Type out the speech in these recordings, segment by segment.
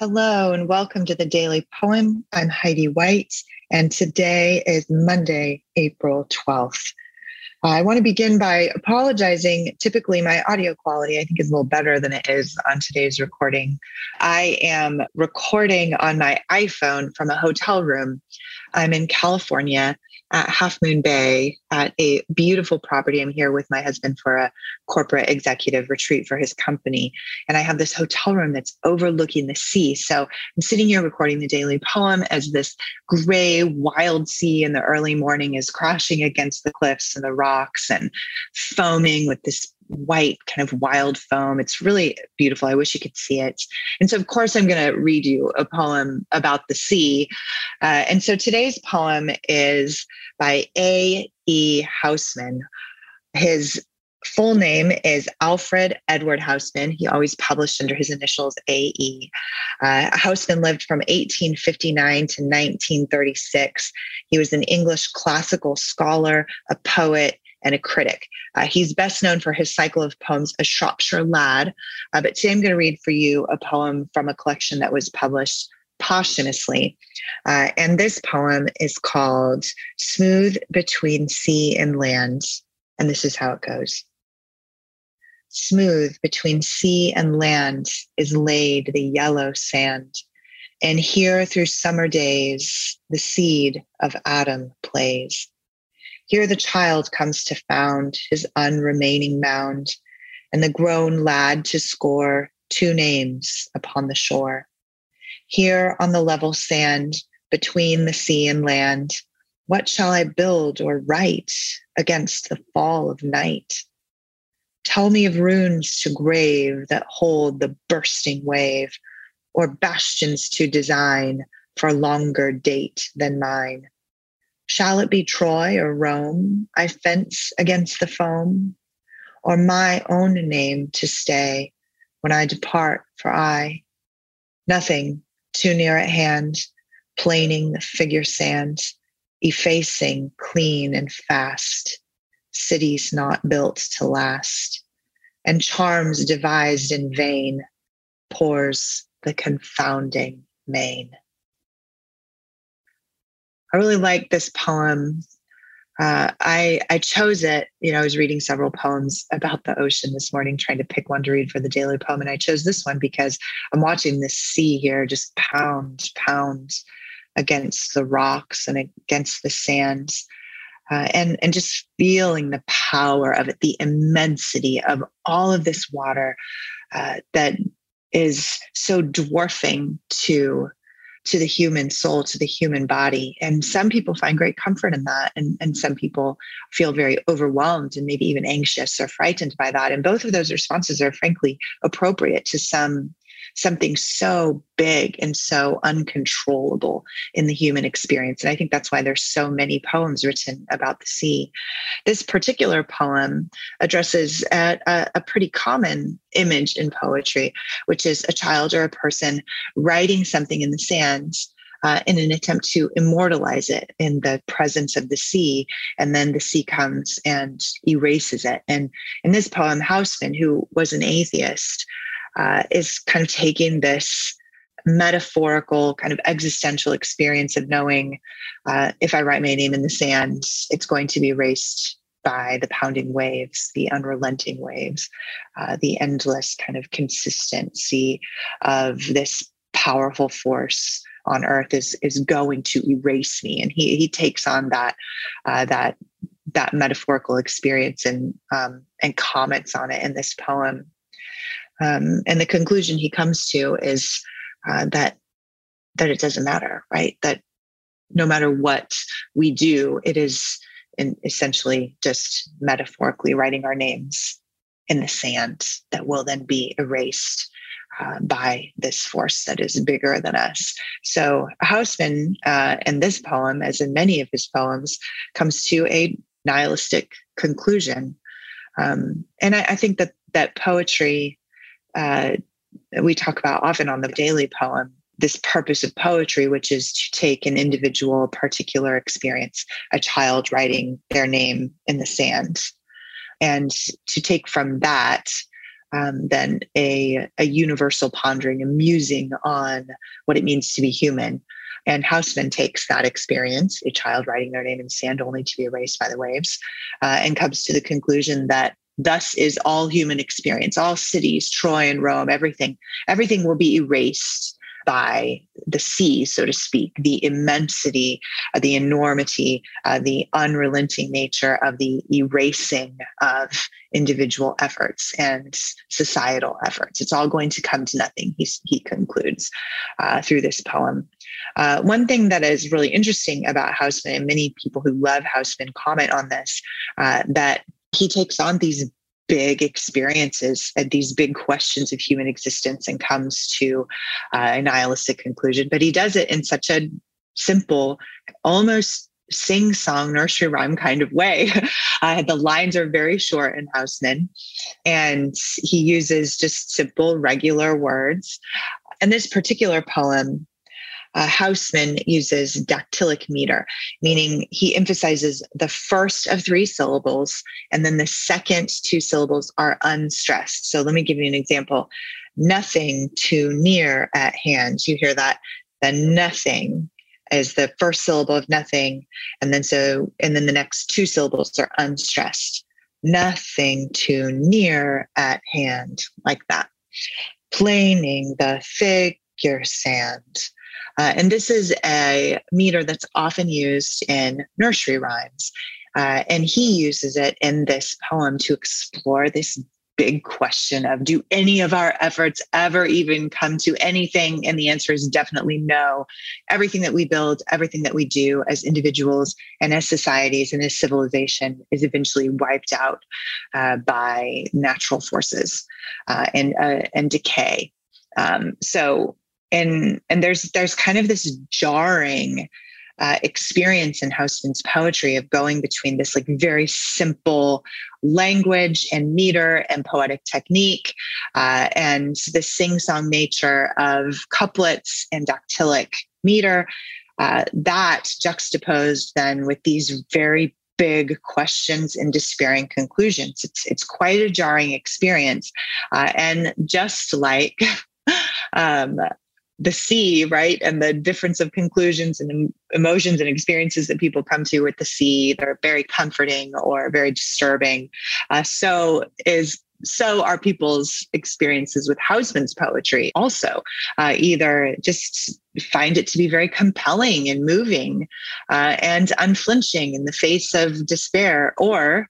Hello, and welcome to the Daily Poem. I'm Heidi White, and today is Monday, April 12th. I want to begin by apologizing. Typically, my audio quality, I think, is a little better than it is on today's recording. I am recording on my iPhone from a hotel room. I'm in California at Half Moon Bay at a beautiful property. I'm here with my husband for a corporate executive retreat for his company. And I have this hotel room that's overlooking the sea. So I'm sitting here recording the daily poem as this gray, wild sea in the early morning is crashing against the cliffs and the rocks and foaming with this white kind of wild foam. It's really beautiful. I wish you could see it. And so, of course, I'm going to read you a poem about the sea. Uh, and so today's poem is by A. E. Housman. His full name is Alfred Edward Housman. He always published under his initials AE. Uh, Housman lived from 1859 to 1936. He was an English classical scholar, a poet, and a critic. Uh, he's best known for his cycle of poems, A Shropshire Lad. Uh, but today I'm going to read for you a poem from a collection that was published posthumously. Uh, and this poem is called Smooth Between Sea and Land. And this is how it goes. Smooth between sea and land is laid the yellow sand. And here through summer days, the seed of Adam plays. Here the child comes to found his unremaining mound, and the grown lad to score two names upon the shore. Here on the level sand, between the sea and land, what shall I build or write against the fall of night? Tell me of runes to grave that hold the bursting wave, or bastions to design for longer date than mine. Shall it be Troy or Rome? I fence against the foam, or my own name to stay when I depart, for I, nothing too near at hand, planing the figure sand, effacing clean and fast, cities not built to last, and charms devised in vain, pours the confounding main. I really like this poem. Uh, I I chose it. You know, I was reading several poems about the ocean this morning, trying to pick one to read for the daily poem, and I chose this one because I'm watching this sea here just pound, pound against the rocks and against the sands, uh, and and just feeling the power of it, the immensity of all of this water uh, that is so dwarfing to to the human soul, to the human body. And some people find great comfort in that. And, and some people feel very overwhelmed and maybe even anxious or frightened by that. And both of those responses are frankly appropriate to some something so big and so uncontrollable in the human experience. And I think that's why there's so many poems written about the sea. This particular poem addresses a, a, a pretty common image in poetry, which is a child or a person writing something in the sands. Uh, in an attempt to immortalize it in the presence of the sea. And then the sea comes and erases it. And in this poem, Housman, who was an atheist, uh, is kind of taking this metaphorical kind of existential experience of knowing uh, if I write my name in the sand, it's going to be erased by the pounding waves, the unrelenting waves, uh, the endless kind of consistency of this powerful force on earth is is going to erase me. And he he takes on that uh, that that metaphorical experience and um, and comments on it in this poem um, and the conclusion he comes to is uh, that that it doesn't matter, right? That no matter what we do, it is essentially just metaphorically writing our names in the sand that will then be erased uh, by this force that is bigger than us. So Housman, uh, in this poem, as in many of his poems, comes to a nihilistic conclusion. Um, and I, I, think that that poetry uh, we talk about often on the daily poem this purpose of poetry, which is to take an individual, particular experience, a child writing their name in the sand, and to take from that um, than a, a universal pondering, a musing on what it means to be human. And Housman takes that experience, a child writing their name in sand only to be erased by the waves, uh, and comes to the conclusion that thus is all human experience, all cities, Troy and Rome, everything, everything will be erased by the sea, so to speak, the immensity, uh, the enormity, uh, the unrelenting nature of the erasing of individual efforts and societal efforts. It's all going to come to nothing, he, he concludes uh, through this poem. Uh, one thing that is really interesting about Housman, and many people who love Housman comment on this, uh, that he takes on these big experiences and these big questions of human existence and comes to uh, a nihilistic conclusion. But he does it in such a simple, almost sing song nursery rhyme kind of way. Uh, the lines are very short in Housman, and he uses just simple, regular words. And this particular poem uh, Housman uses dactylic meter, meaning he emphasizes the first of three syllables and then the second two syllables are unstressed. So let me give you an example. Nothing too near at hand. You hear that? The nothing is the first syllable of nothing. And then so, and then the next two syllables are unstressed. Nothing too near at hand, like that. Planing the figure sand uh, and this is a meter that's often used in nursery rhymes. Uh, and he uses it in this poem to explore this big question of do any of our efforts ever even come to anything? And the answer is definitely no. Everything that we build, everything that we do as individuals and as societies and as civilization is eventually wiped out uh, by natural forces uh, and, uh, and decay. Um, so and and there's there's kind of this jarring uh, experience in Housman's poetry of going between this like very simple language and meter and poetic technique uh, and the sing-song nature of couplets and dactylic meter uh, that juxtaposed then with these very big questions and despairing conclusions. It's it's quite a jarring experience uh, and just like um, the sea, right? And the difference of conclusions and emotions and experiences that people come to with the sea that are very comforting or very disturbing. Uh, so is so are people's experiences with Housman's poetry also. Uh, either just find it to be very compelling and moving uh, and unflinching in the face of despair, or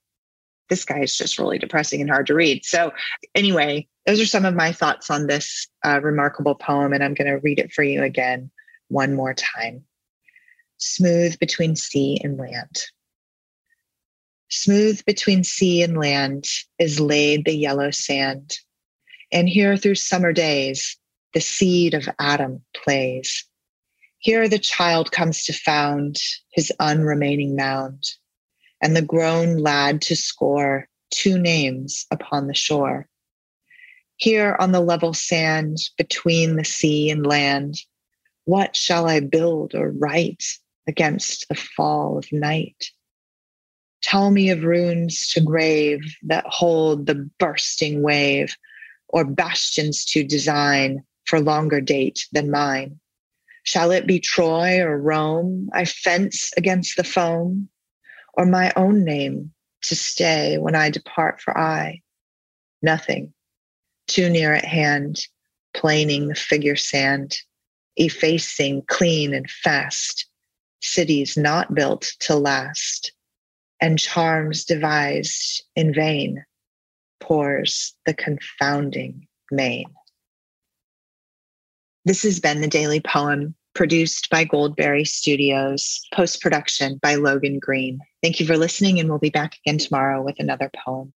this guy is just really depressing and hard to read. So, anyway, those are some of my thoughts on this uh, remarkable poem, and I'm going to read it for you again one more time. Smooth between sea and land. Smooth between sea and land is laid the yellow sand, and here through summer days the seed of Adam plays. Here the child comes to found his unremaining mound, and the grown lad to score two names upon the shore. Here on the level sand between the sea and land, what shall I build or write against the fall of night? Tell me of runes to grave that hold the bursting wave, or bastions to design for longer date than mine. Shall it be Troy or Rome I fence against the foam, or my own name to stay when I depart for I? Nothing too near at hand, planing the figure sand, effacing clean and fast, cities not built to last, and charms devised in vain, pours the confounding main. This has been the Daily Poem, produced by Goldberry Studios, post production by Logan Green. Thank you for listening, and we'll be back again tomorrow with another poem.